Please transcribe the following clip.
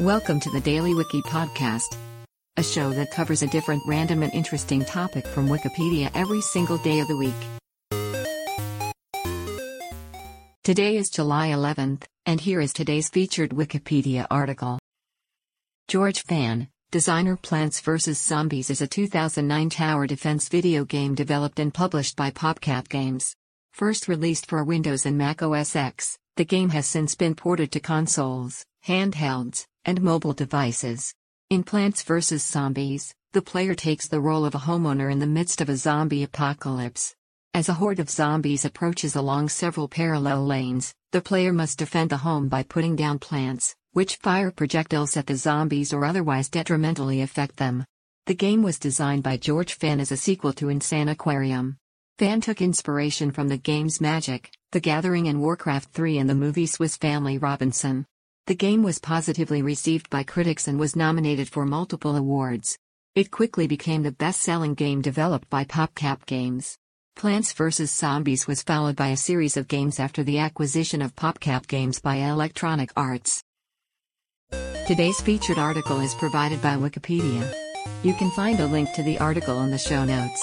Welcome to the Daily Wiki Podcast, a show that covers a different random and interesting topic from Wikipedia every single day of the week. Today is July 11th, and here is today's featured Wikipedia article. George Fan, designer Plants vs. Zombies is a 2009 tower defense video game developed and published by PopCap Games. First released for Windows and Mac OS X, the game has since been ported to consoles, handhelds, and mobile devices. In Plants vs. Zombies, the player takes the role of a homeowner in the midst of a zombie apocalypse. As a horde of zombies approaches along several parallel lanes, the player must defend the home by putting down plants, which fire projectiles at the zombies or otherwise detrimentally affect them. The game was designed by George Fan as a sequel to Insaniquarium. Fan took inspiration from the game's Magic, The Gathering and Warcraft 3 and the movie Swiss Family Robinson. The game was positively received by critics and was nominated for multiple awards. It quickly became the best-selling game developed by PopCap Games. Plants vs. Zombies was followed by a series of games after the acquisition of PopCap Games by Electronic Arts. Today's featured article is provided by Wikipedia. You can find a link to the article in the show notes.